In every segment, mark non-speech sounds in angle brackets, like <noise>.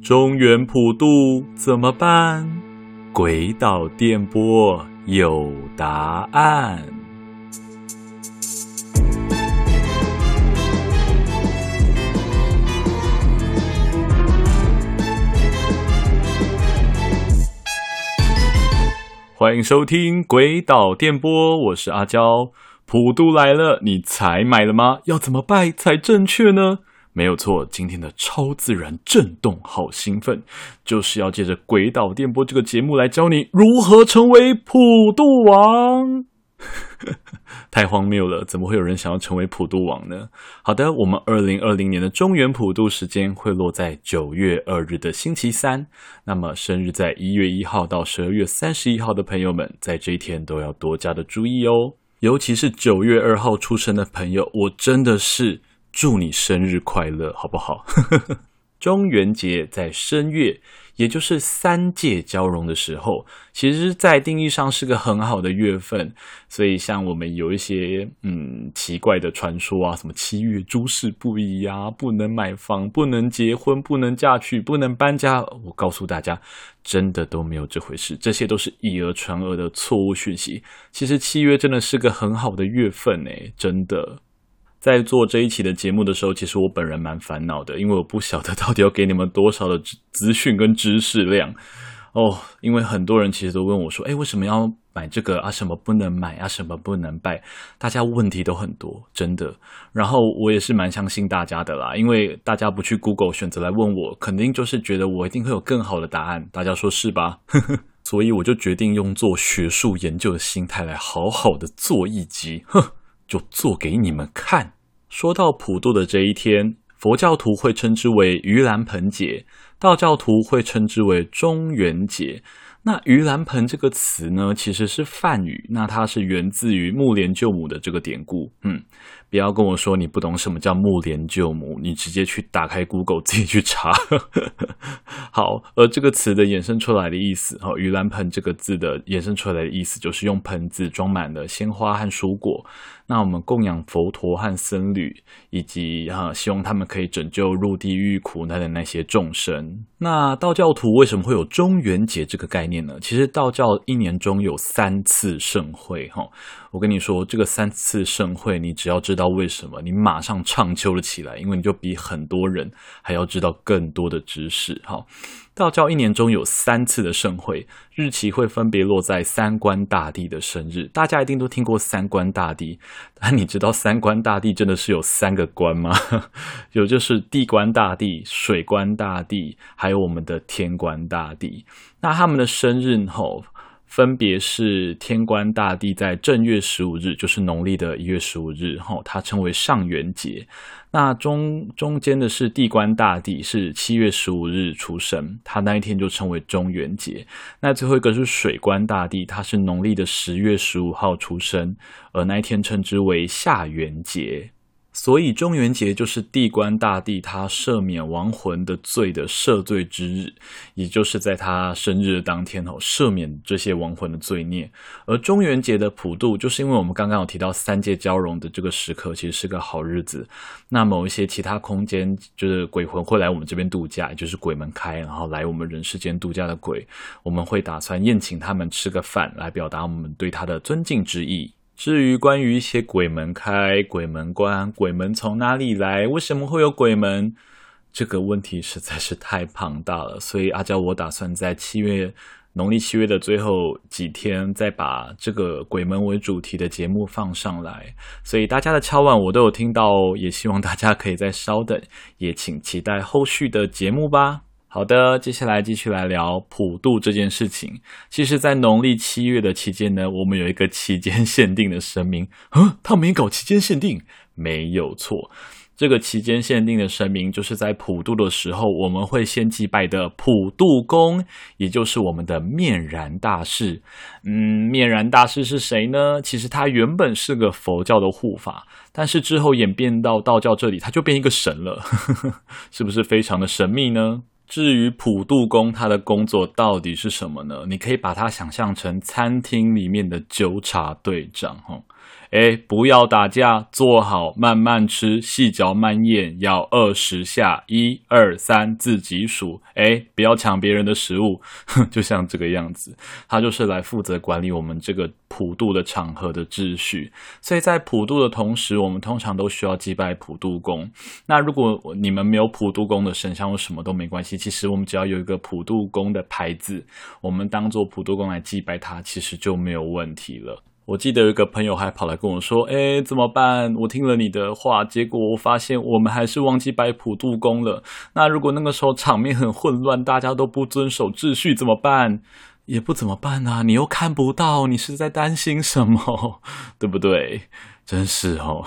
中原普渡怎么办？鬼岛电波有答案。欢迎收听《鬼岛电波》，我是阿娇。普渡来了，你才买了吗？要怎么拜才正确呢？没有错，今天的超自然震动好兴奋，就是要借着《鬼岛电波》这个节目来教你如何成为普渡王。<laughs> 太荒谬了，怎么会有人想要成为普渡王呢？好的，我们二零二零年的中元普渡时间会落在九月二日的星期三。那么，生日在一月一号到十二月三十一号的朋友们，在这一天都要多加的注意哦。尤其是九月二号出生的朋友，我真的是祝你生日快乐，好不好？<laughs> 中元节在申月。也就是三界交融的时候，其实，在定义上是个很好的月份。所以，像我们有一些嗯奇怪的传说啊，什么七月诸事不宜啊，不能买房，不能结婚，不能嫁娶，不能搬家。我告诉大家，真的都没有这回事，这些都是以讹传讹的错误讯息。其实七月真的是个很好的月份诶，真的。在做这一期的节目的时候，其实我本人蛮烦恼的，因为我不晓得到底要给你们多少的资讯跟知识量哦。因为很多人其实都问我说：“诶，为什么要买这个啊？什么不能买啊？什么不能拜？”大家问题都很多，真的。然后我也是蛮相信大家的啦，因为大家不去 Google 选择来问我，肯定就是觉得我一定会有更好的答案。大家说是吧？<laughs> 所以我就决定用做学术研究的心态来好好的做一集，哼。就做给你们看。说到普渡的这一天，佛教徒会称之为盂兰盆节，道教徒会称之为中元节。那盂兰盆这个词呢，其实是梵语，那它是源自于木莲救母的这个典故。嗯，不要跟我说你不懂什么叫木莲救母，你直接去打开 Google 自己去查。<laughs> 好，而这个词的衍生出来的意思，哈，盂兰盆这个字的衍生出来的意思，就是用盆子装满了鲜花和蔬果。那我们供养佛陀和僧侣，以及哈，希望他们可以拯救入地狱苦难的那些众生。那道教徒为什么会有中元节这个概念呢？其实道教一年中有三次盛会，哈。我跟你说，这个三次盛会，你只要知道为什么，你马上唱秋了起来，因为你就比很多人还要知道更多的知识。哈，道教一年中有三次的盛会，日期会分别落在三官大帝的生日。大家一定都听过三官大帝，但你知道三官大帝真的是有三个官吗？<laughs> 有就是地官大帝、水官大帝，还有我们的天官大帝。那他们的生日后。分别是天官大帝在正月十五日，就是农历的一月十五日，哈，它称为上元节。那中中间的是地官大帝，是七月十五日出生，他那一天就称为中元节。那最后一个是水官大帝，他是农历的十月十五号出生，而那一天称之为下元节。所以中元节就是地官大帝他赦免亡魂的罪的赦罪之日，也就是在他生日的当天哦，赦免这些亡魂的罪孽。而中元节的普渡，就是因为我们刚刚有提到三界交融的这个时刻，其实是个好日子。那某一些其他空间，就是鬼魂会来我们这边度假，就是鬼门开，然后来我们人世间度假的鬼，我们会打算宴请他们吃个饭，来表达我们对他的尊敬之意。至于关于一些鬼门开、鬼门关、鬼门从哪里来，为什么会有鬼门，这个问题实在是太庞大了。所以阿娇，我打算在七月农历七月的最后几天，再把这个鬼门为主题的节目放上来。所以大家的敲碗我都有听到哦，也希望大家可以再稍等，也请期待后续的节目吧。好的，接下来继续来聊普渡这件事情。其实，在农历七月的期间呢，我们有一个期间限定的神明。<laughs> 嗯，他没搞期间限定，没有错。这个期间限定的神明，就是在普渡的时候，我们会先祭拜的普渡公，也就是我们的面燃大士。嗯，面燃大士是谁呢？其实他原本是个佛教的护法，但是之后演变到道教这里，他就变一个神了，<laughs> 是不是非常的神秘呢？至于普渡工，他的工作到底是什么呢？你可以把它想象成餐厅里面的纠察队长，哈。诶，不要打架，坐好，慢慢吃，细嚼慢咽，咬二十下，一二三，自己数。诶，不要抢别人的食物，<laughs> 就像这个样子。他就是来负责管理我们这个普渡的场合的秩序。所以在普渡的同时，我们通常都需要祭拜普渡公。那如果你们没有普渡公的神像，或什么都没关系。其实我们只要有一个普渡公的牌子，我们当做普渡公来祭拜他，其实就没有问题了。我记得有一个朋友还跑来跟我说：“哎，怎么办？我听了你的话，结果我发现我们还是忘记摆普渡公了。那如果那个时候场面很混乱，大家都不遵守秩序，怎么办？也不怎么办啊！你又看不到，你是在担心什么？<laughs> 对不对？真是哦。”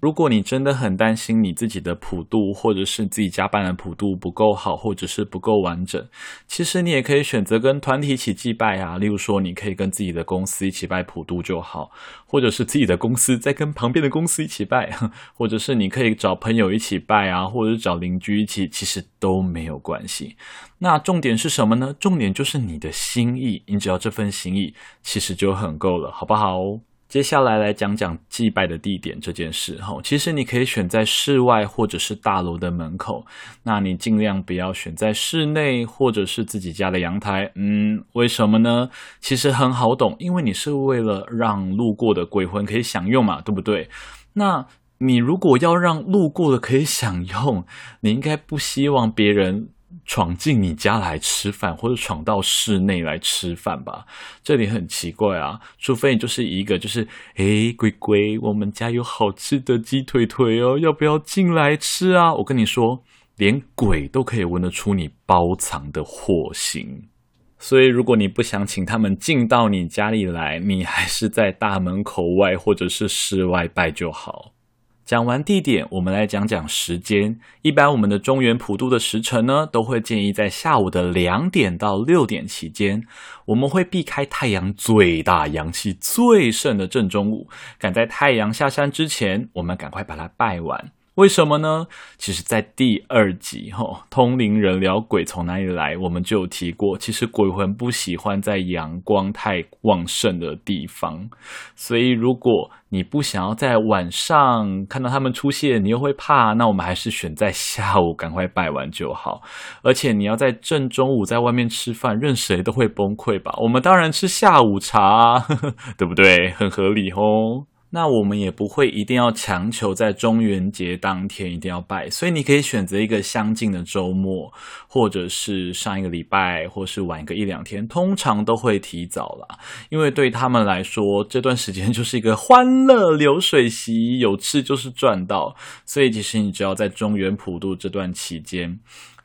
如果你真的很担心你自己的普渡，或者是自己家办的普渡不够好，或者是不够完整，其实你也可以选择跟团体一起祭拜啊。例如说，你可以跟自己的公司一起拜普渡就好，或者是自己的公司再跟旁边的公司一起拜，<laughs> 或者是你可以找朋友一起拜啊，或者是找邻居一起，其实都没有关系。那重点是什么呢？重点就是你的心意，你只要这份心意，其实就很够了，好不好？接下来来讲讲祭拜的地点这件事哈，其实你可以选在室外或者是大楼的门口，那你尽量不要选在室内或者是自己家的阳台。嗯，为什么呢？其实很好懂，因为你是为了让路过的鬼魂可以享用嘛，对不对？那你如果要让路过的可以享用，你应该不希望别人。闯进你家来吃饭，或者闯到室内来吃饭吧，这里很奇怪啊。除非你就是一个，就是诶，鬼鬼，我们家有好吃的鸡腿腿哦，要不要进来吃啊？我跟你说，连鬼都可以闻得出你包藏的祸心。所以，如果你不想请他们进到你家里来，你还是在大门口外或者是室外拜就好。讲完地点，我们来讲讲时间。一般我们的中原普渡的时辰呢，都会建议在下午的两点到六点期间。我们会避开太阳最大、阳气最盛的正中午，赶在太阳下山之前，我们赶快把它拜完。为什么呢？其实，在第二集哈、哦，通灵人聊鬼从哪里来，我们就有提过。其实鬼魂不喜欢在阳光太旺盛的地方，所以如果你不想要在晚上看到他们出现，你又会怕，那我们还是选在下午赶快拜完就好。而且你要在正中午在外面吃饭，任谁都会崩溃吧？我们当然吃下午茶，<laughs> 对不对？很合理哦。那我们也不会一定要强求在中元节当天一定要拜，所以你可以选择一个相近的周末，或者是上一个礼拜，或是晚个一两天，通常都会提早啦，因为对他们来说，这段时间就是一个欢乐流水席，有吃就是赚到，所以其实你只要在中元普渡这段期间。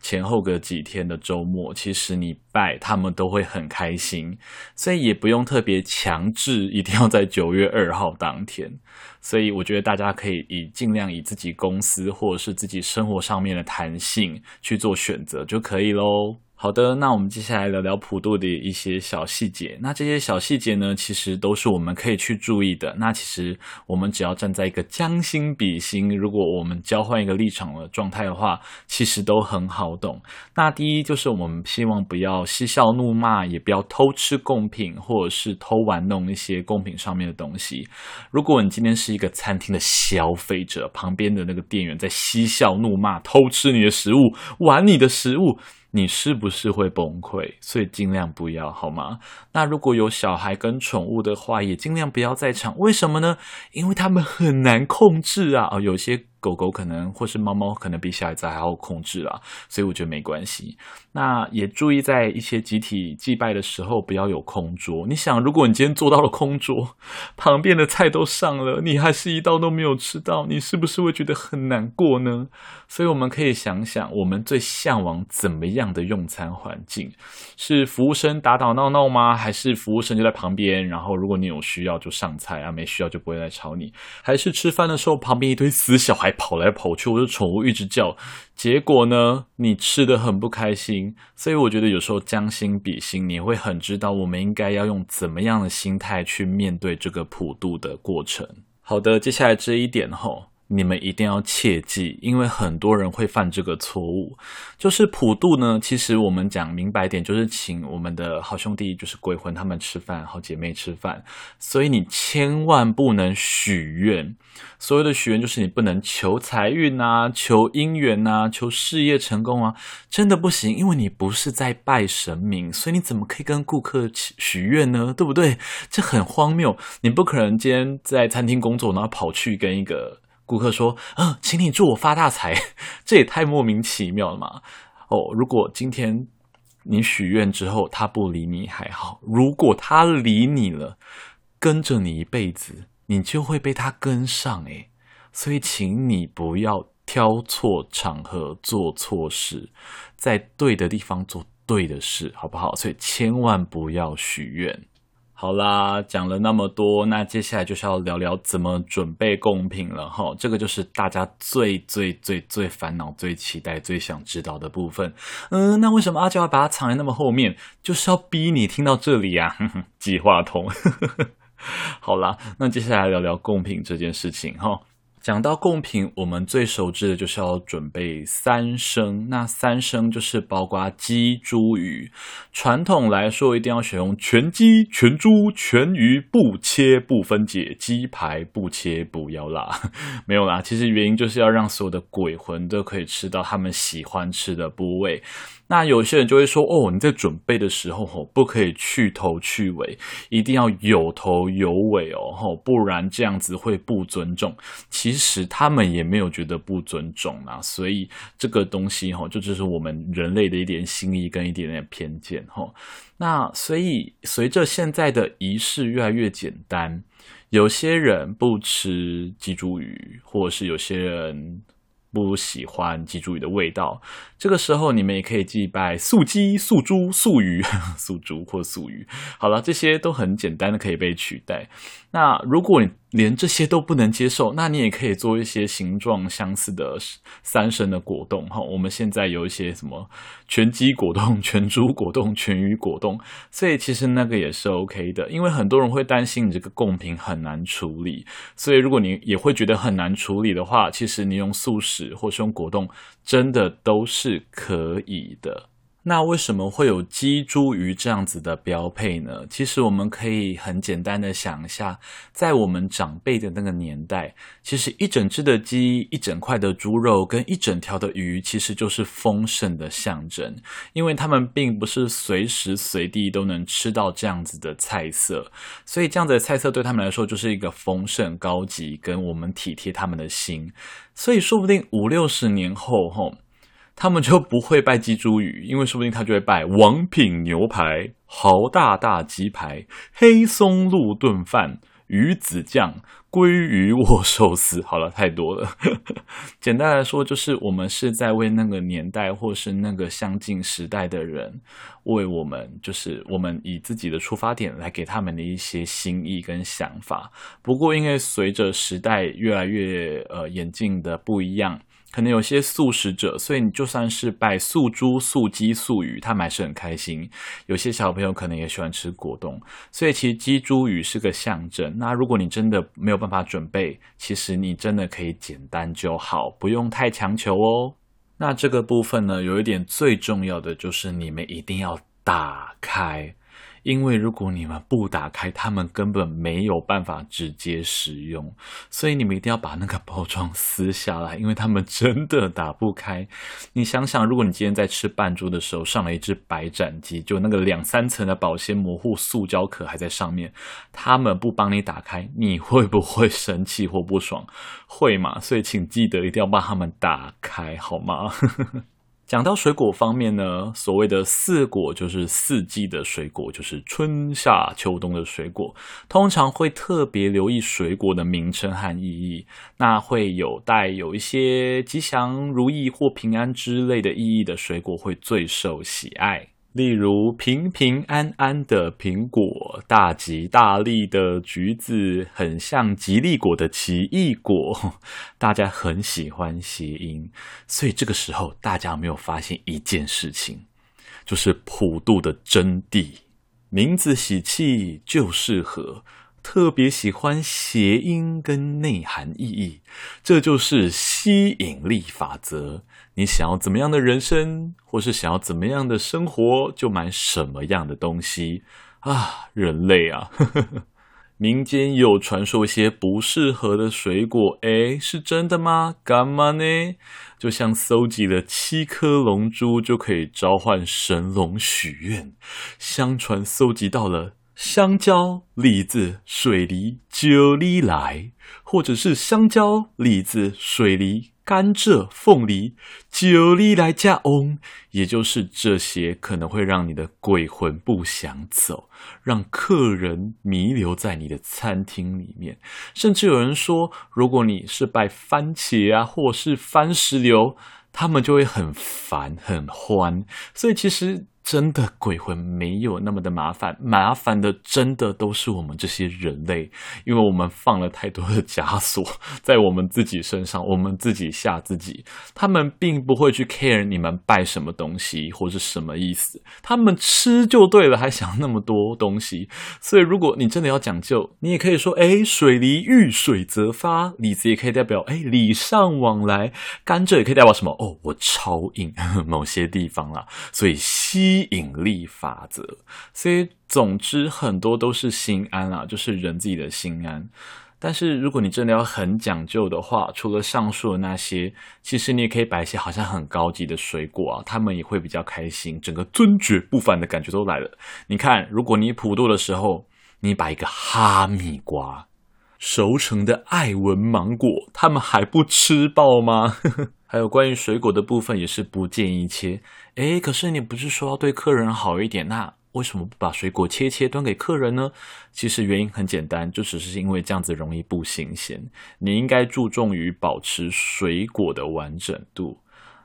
前后隔几天的周末，其实你拜他们都会很开心，所以也不用特别强制一定要在九月二号当天。所以我觉得大家可以以尽量以自己公司或者是自己生活上面的弹性去做选择就可以喽。好的，那我们接下来聊聊普渡的一些小细节。那这些小细节呢，其实都是我们可以去注意的。那其实我们只要站在一个将心比心，如果我们交换一个立场的状态的话，其实都很好懂。那第一就是我们希望不要嬉笑怒骂，也不要偷吃贡品，或者是偷玩弄一些贡品上面的东西。如果你今天是一个餐厅的消费者，旁边的那个店员在嬉笑怒骂、偷吃你的食物、玩你的食物。你是不是会崩溃？所以尽量不要，好吗？那如果有小孩跟宠物的话，也尽量不要在场。为什么呢？因为他们很难控制啊！哦，有些。狗狗可能或是猫猫可能比小孩子还好控制啦，所以我觉得没关系。那也注意在一些集体祭拜的时候不要有空桌。你想，如果你今天坐到了空桌，旁边的菜都上了，你还是一道都没有吃到，你是不是会觉得很难过呢？所以我们可以想想，我们最向往怎么样的用餐环境？是服务生打打闹闹吗？还是服务生就在旁边，然后如果你有需要就上菜啊，没需要就不会来吵你？还是吃饭的时候旁边一堆死小孩？跑来跑去，我的宠物一直叫，结果呢，你吃的很不开心。所以我觉得有时候将心比心，你会很知道我们应该要用怎么样的心态去面对这个普渡的过程。好的，接下来这一点吼，你们一定要切记，因为很多人会犯这个错误。就是普渡呢，其实我们讲明白点，就是请我们的好兄弟，就是鬼魂他们吃饭，好姐妹吃饭。所以你千万不能许愿。所谓的许愿，就是你不能求财运啊，求姻缘啊，求事业成功啊，真的不行，因为你不是在拜神明，所以你怎么可以跟顾客许愿呢？对不对？这很荒谬。你不可能今天在餐厅工作，然后跑去跟一个。顾客说：“嗯，请你祝我发大财。”这也太莫名其妙了嘛！哦，如果今天你许愿之后他不理你还好，如果他理你了，跟着你一辈子，你就会被他跟上诶。所以，请你不要挑错场合做错事，在对的地方做对的事，好不好？所以千万不要许愿。好啦，讲了那么多，那接下来就是要聊聊怎么准备贡品了哈。这个就是大家最最最最烦恼、最期待、最想知道的部分。嗯，那为什么阿娇要把它藏在那么后面？就是要逼你听到这里呀、啊。<laughs> 计划通。<laughs> 好啦，那接下来聊聊贡品这件事情哈。讲到贡品，我们最熟知的就是要准备三牲。那三牲就是包括鸡、猪、鱼。传统来说，一定要选用全鸡、全猪、全鱼，不切不分解。鸡排不切不要辣，<laughs> 没有啦。其实原因就是要让所有的鬼魂都可以吃到他们喜欢吃的部位。那有些人就会说：“哦，你在准备的时候，吼，不可以去头去尾，一定要有头有尾哦，吼，不然这样子会不尊重。”其实他们也没有觉得不尊重啊，所以这个东西，吼，就只是我们人类的一点心意跟一点点偏见，吼。那所以随着现在的仪式越来越简单，有些人不吃鸡猪鱼，或者是有些人。不喜欢鸡猪鱼的味道，这个时候你们也可以祭拜素鸡、素猪、素鱼、<laughs> 素猪或素鱼。好了，这些都很简单的可以被取代。那如果你连这些都不能接受，那你也可以做一些形状相似的三生的果冻哈。我们现在有一些什么全鸡果冻、<laughs> 全猪果冻、全鱼果冻，所以其实那个也是 OK 的。因为很多人会担心你这个贡品很难处理，所以如果你也会觉得很难处理的话，其实你用素食或是用果冻，真的都是可以的。那为什么会有鸡、猪、鱼这样子的标配呢？其实我们可以很简单的想一下，在我们长辈的那个年代，其实一整只的鸡、一整块的猪肉跟一整条的鱼，其实就是丰盛的象征，因为他们并不是随时随地都能吃到这样子的菜色，所以这样子的菜色对他们来说就是一个丰盛、高级，跟我们体贴他们的心。所以说不定五六十年后，吼。他们就不会拜鸡猪鱼，<laughs> 因为说不定他就会拜王品牛排、豪大大鸡排、黑松露炖饭、鱼子酱、鲑鱼握寿司。<laughs> 好了，太多了。<laughs> 简单来说，就是我们是在为那个年代或是那个相近时代的人，为我们，就是我们以自己的出发点来给他们的一些心意跟想法。不过，因为随着时代越来越呃演进的不一样。可能有些素食者，所以你就算是拜素猪、素鸡、素鱼，他们还是很开心。有些小朋友可能也喜欢吃果冻，所以其实鸡、猪、鱼是个象征。那如果你真的没有办法准备，其实你真的可以简单就好，不用太强求哦。那这个部分呢，有一点最重要的就是你们一定要打开。因为如果你们不打开，他们根本没有办法直接食用，所以你们一定要把那个包装撕下来，因为他们真的打不开。你想想，如果你今天在吃半猪的时候上了一只白斩鸡，就那个两三层的保鲜模糊塑胶壳还在上面，他们不帮你打开，你会不会生气或不爽？会嘛？所以请记得一定要帮他们打开，好吗？呵呵呵讲到水果方面呢，所谓的四果就是四季的水果，就是春夏秋冬的水果，通常会特别留意水果的名称和意义，那会有带有一些吉祥如意或平安之类的意义的水果会最受喜爱。例如平平安安的苹果，大吉大利的橘子，很像吉利果的奇异果，<laughs> 大家很喜欢谐音，所以这个时候大家有没有发现一件事情，就是普渡的真谛，名字喜气就适合。特别喜欢谐音跟内涵意义，这就是吸引力法则。你想要怎么样的人生，或是想要怎么样的生活，就买什么样的东西啊！人类啊，呵 <laughs> 呵民间有传说一些不适合的水果，诶，是真的吗？干嘛呢？就像搜集了七颗龙珠就可以召唤神龙许愿，相传搜集到了。香蕉、李子、水梨、九里来，或者是香蕉、李子、水梨、甘蔗、凤梨、酒力来加翁，也就是这些可能会让你的鬼魂不想走，让客人弥留在你的餐厅里面。甚至有人说，如果你是拜番茄啊，或是番石榴，他们就会很烦、很欢。所以其实。真的鬼魂没有那么的麻烦，<laughs> 麻烦的真的都是我们这些人类，因为我们放了太多的枷锁 <laughs> 在我们自己身上，我们自己吓自己。他们并不会去 care 你们拜什么东西或是什么意思，他们吃就对了，还想那么多东西。所以如果你真的要讲究，你也可以说，哎，水梨遇水则发，李子也可以代表，哎，礼尚往来，甘蔗也可以代表什么？哦，我超硬，<laughs> 某些地方啦。所以。吸引力法则，所以总之很多都是心安啊，就是人自己的心安。但是如果你真的要很讲究的话，除了上述的那些，其实你也可以摆一些好像很高级的水果啊，他们也会比较开心，整个尊爵不凡的感觉都来了。你看，如果你普渡的时候，你摆一个哈密瓜，熟成的爱文芒果，他们还不吃爆吗？还有关于水果的部分也是不建议切。诶，可是你不是说要对客人好一点，那为什么不把水果切切端给客人呢？其实原因很简单，就只是因为这样子容易不新鲜。你应该注重于保持水果的完整度。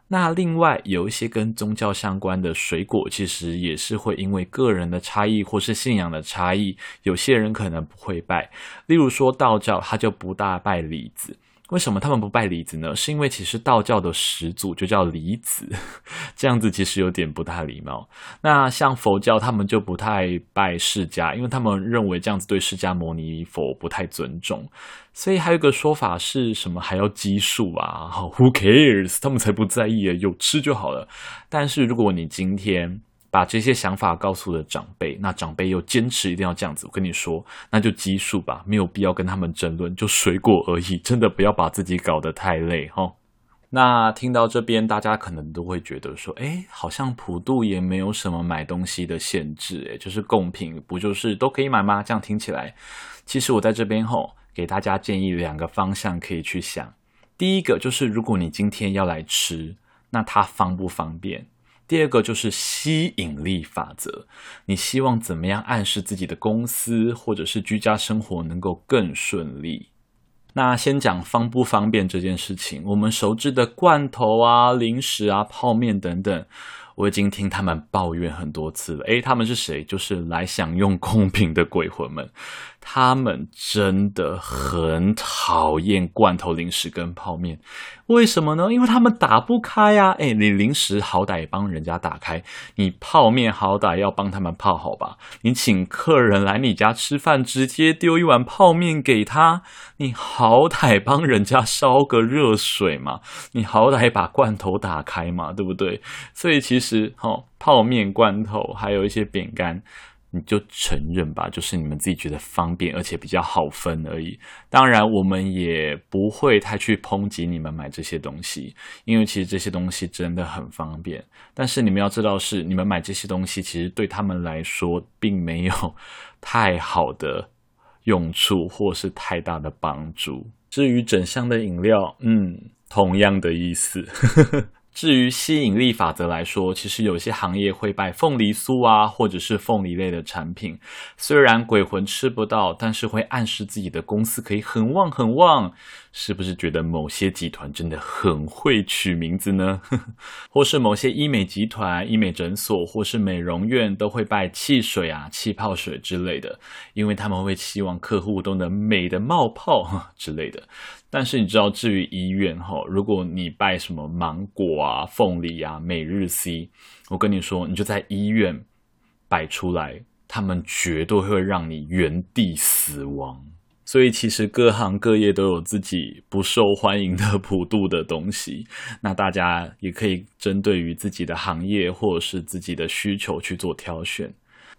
那另外有一些跟宗教相关的水果，其实也是会因为个人的差异或是信仰的差异，有些人可能不会拜。例如说道教，他就不大拜李子。为什么他们不拜李子呢？是因为其实道教的始祖就叫李子，<laughs> 这样子其实有点不太礼貌。那像佛教，他们就不太拜释迦，因为他们认为这样子对释迦牟尼佛不太尊重。所以还有一个说法是什么？还要计数啊？Who cares？他们才不在意啊，有吃就好了。但是如果你今天，把这些想法告诉了长辈，那长辈又坚持一定要这样子。我跟你说，那就计数吧，没有必要跟他们争论，就水果而已，真的不要把自己搞得太累哈。那听到这边，大家可能都会觉得说，诶，好像普渡也没有什么买东西的限制，诶，就是贡品不就是都可以买吗？这样听起来，其实我在这边吼，给大家建议两个方向可以去想。第一个就是，如果你今天要来吃，那它方不方便？第二个就是吸引力法则，你希望怎么样暗示自己的公司或者是居家生活能够更顺利？那先讲方不方便这件事情，我们熟知的罐头啊、零食啊、泡面等等。我已经听他们抱怨很多次了。诶，他们是谁？就是来享用空瓶的鬼魂们。他们真的很讨厌罐头零食跟泡面。为什么呢？因为他们打不开呀。诶，你零食好歹帮人家打开，你泡面好歹要帮他们泡好吧？你请客人来你家吃饭，直接丢一碗泡面给他，你好歹帮人家烧个热水嘛？你好歹把罐头打开嘛？对不对？所以其实。吃好泡面、罐头，还有一些饼干，你就承认吧，就是你们自己觉得方便，而且比较好分而已。当然，我们也不会太去抨击你们买这些东西，因为其实这些东西真的很方便。但是你们要知道是，你们买这些东西，其实对他们来说并没有 <laughs> 太好的用处，或是太大的帮助。至于整箱的饮料，嗯，同样的意思。<laughs> 至于吸引力法则来说，其实有些行业会摆凤梨酥啊，或者是凤梨类的产品。虽然鬼魂吃不到，但是会暗示自己的公司可以很旺很旺。是不是觉得某些集团真的很会取名字呢？<laughs> 或是某些医美集团、医美诊所，或是美容院都会摆汽水啊、气泡水之类的，因为他们会希望客户都能美的冒泡 <laughs> 之类的。但是你知道，至于医院哈，如果你拜什么芒果啊、凤梨啊、每日 C，我跟你说，你就在医院摆出来，他们绝对会让你原地死亡。所以其实各行各业都有自己不受欢迎的普渡的东西，那大家也可以针对于自己的行业或者是自己的需求去做挑选。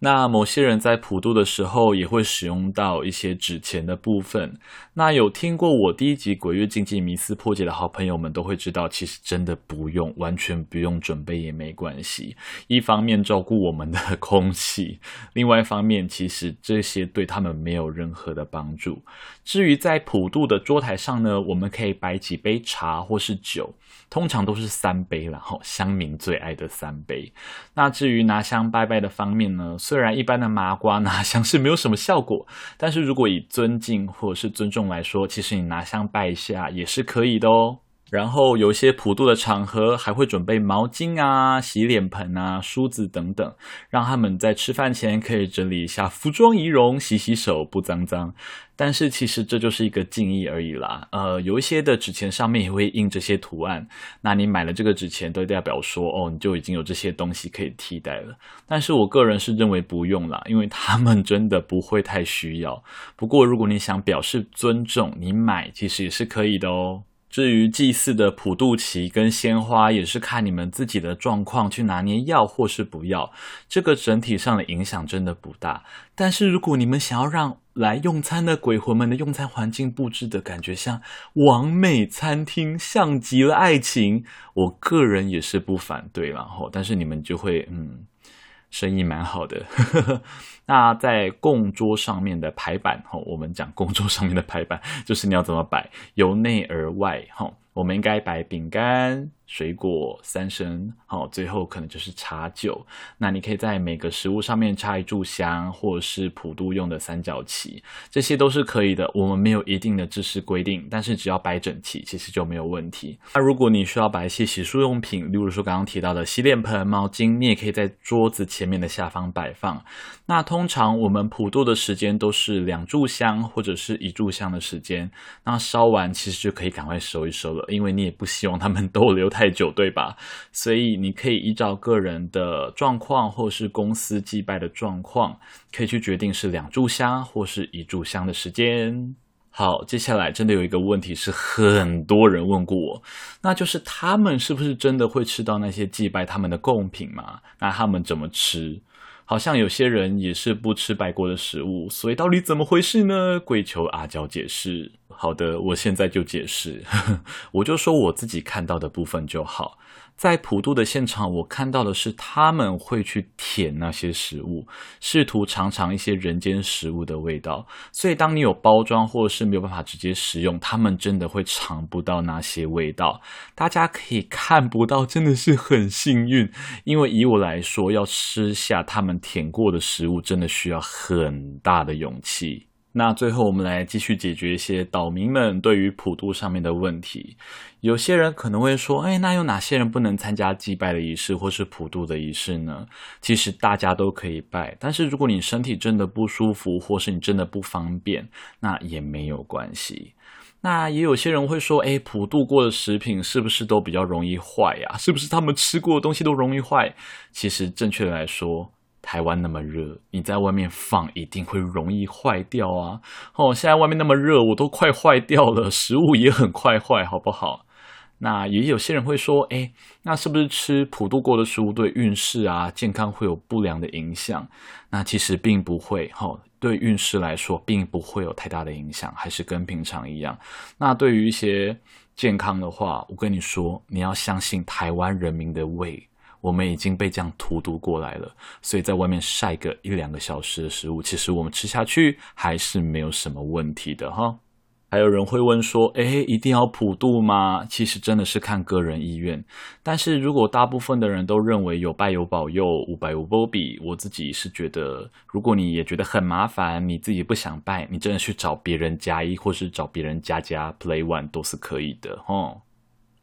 那某些人在普渡的时候也会使用到一些纸钱的部分。那有听过我第一集《鬼月禁忌迷思破解》的好朋友们都会知道，其实真的不用，完全不用准备也没关系。一方面照顾我们的 <laughs> 空气，另外一方面其实这些对他们没有任何的帮助。至于在普渡的桌台上呢，我们可以摆几杯茶或是酒，通常都是三杯啦，吼，乡民最爱的三杯。那至于拿香拜拜的方面呢，虽然一般的麻瓜拿香 <laughs> 是没有什么效果，但是如果以尊敬或者是尊重来说，其实你拿香拜一下也是可以的哦。然后有一些普渡的场合，还会准备毛巾啊、洗脸盆啊、梳子等等，让他们在吃饭前可以整理一下服装仪容、洗洗手，不脏脏。但是其实这就是一个敬意而已啦。呃，有一些的纸钱上面也会印这些图案，那你买了这个纸钱，都代表说哦，你就已经有这些东西可以替代了。但是我个人是认为不用啦，因为他们真的不会太需要。不过如果你想表示尊重，你买其实也是可以的哦。至于祭祀的普渡旗跟鲜花，也是看你们自己的状况去拿捏要或是不要，这个整体上的影响真的不大。但是如果你们想要让来用餐的鬼魂们的用餐环境布置的感觉像完美餐厅，像极了爱情，我个人也是不反对，然后但是你们就会嗯。生意蛮好的，<laughs> 那在供桌上面的排版，哈，我们讲供桌上面的排版，就是你要怎么摆，由内而外，哈，我们应该摆饼干。水果三升，好，最后可能就是茶酒。那你可以在每个食物上面插一炷香，或者是普渡用的三角旗，这些都是可以的。我们没有一定的知识规定，但是只要摆整齐，其实就没有问题。那如果你需要摆一些洗漱用品，例如说刚刚提到的洗脸盆、毛巾，你也可以在桌子前面的下方摆放。那通常我们普渡的时间都是两炷香或者是一炷香的时间。那烧完其实就可以赶快收一收了，因为你也不希望他们逗留太太久，对吧？所以你可以依照个人的状况，或是公司祭拜的状况，可以去决定是两炷香或是一炷香的时间。好，接下来真的有一个问题是很多人问过我，那就是他们是不是真的会吃到那些祭拜他们的贡品嘛？那他们怎么吃？好像有些人也是不吃拜过的食物，所以到底怎么回事呢？跪求阿娇解释。好的，我现在就解释，<laughs> 我就说我自己看到的部分就好。在普渡的现场，我看到的是他们会去舔那些食物，试图尝尝一些人间食物的味道。所以，当你有包装或者是没有办法直接食用，他们真的会尝不到那些味道。大家可以看不到，真的是很幸运。因为以我来说，要吃下他们舔过的食物，真的需要很大的勇气。那最后，我们来继续解决一些岛民们对于普渡上面的问题。有些人可能会说：“哎，那有哪些人不能参加祭拜的仪式或是普渡的仪式呢？”其实大家都可以拜，但是如果你身体真的不舒服，或是你真的不方便，那也没有关系。那也有些人会说：“哎，普渡过的食品是不是都比较容易坏呀？是不是他们吃过的东西都容易坏？”其实正确的来说，台湾那么热，你在外面放一定会容易坏掉啊！哦，现在外面那么热，我都快坏掉了，食物也很快坏，好不好？那也有些人会说，诶，那是不是吃普渡过的食物对运势啊、健康会有不良的影响？那其实并不会，哈，对运势来说并不会有太大的影响，还是跟平常一样。那对于一些健康的话，我跟你说，你要相信台湾人民的胃。我们已经被这样荼毒过来了，所以在外面晒个一两个小时的食物，其实我们吃下去还是没有什么问题的哈。还有人会问说，诶，一定要普渡吗？其实真的是看个人意愿。但是如果大部分的人都认为有拜有保佑，无拜无波比，我自己是觉得，如果你也觉得很麻烦，你自己不想拜，你真的去找别人加一，或是找别人加加 play one 都是可以的哈。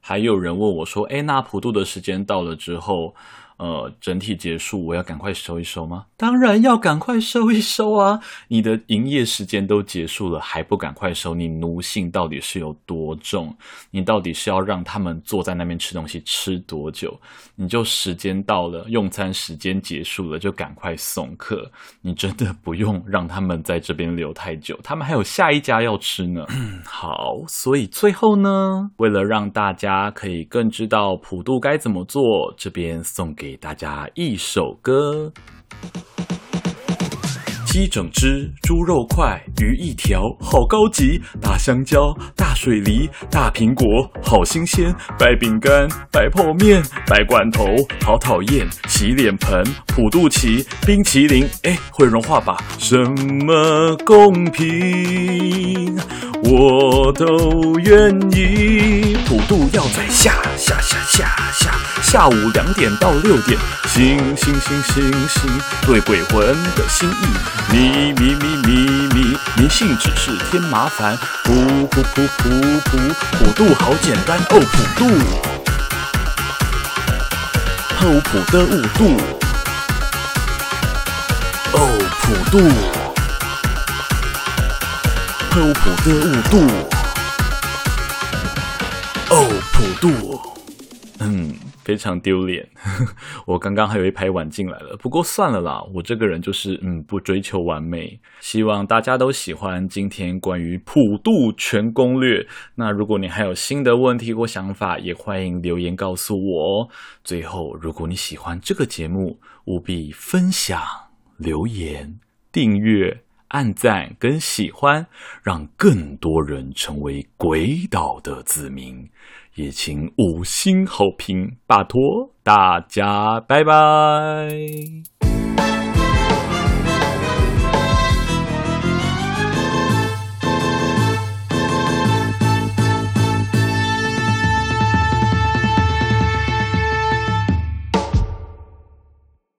还有人问我说：“哎，那普渡的时间到了之后，呃，整体结束，我要赶快收一收吗？当然要赶快收一收啊！你的营业时间都结束了，还不赶快收？你奴性到底是有多重？你到底是要让他们坐在那边吃东西吃多久？你就时间到了，用餐时间结束了，就赶快送客。你真的不用让他们在这边留太久，他们还有下一家要吃呢。<laughs> 好，所以最后呢，为了让大家可以更知道普渡该怎么做，这边送给。给大家一首歌。鸡整只，猪肉块，鱼一条，好高级。大香蕉，大水梨，大苹果，好新鲜。白饼干，白泡面，白罐头，好讨厌。洗脸盆，普渡旗，冰淇淋，哎，会融化吧？什么公平？我都愿意。普渡要在下下下下下下午两点到六点。星星星星星，对鬼魂的心意。迷迷迷迷迷，迷信只是添麻烦。普普普普普，普渡好简单哦，普渡，厚朴的五度，哦，普渡，厚朴的五度，哦，普渡，嗯。非常丢脸，<laughs> 我刚刚还有一排碗进来了，不过算了啦，我这个人就是嗯不追求完美，希望大家都喜欢今天关于普渡全攻略。那如果你还有新的问题或想法，也欢迎留言告诉我哦。最后，如果你喜欢这个节目，务必分享、留言、订阅、按赞跟喜欢，让更多人成为鬼岛的子民。也请五星好评，拜托大家，拜拜。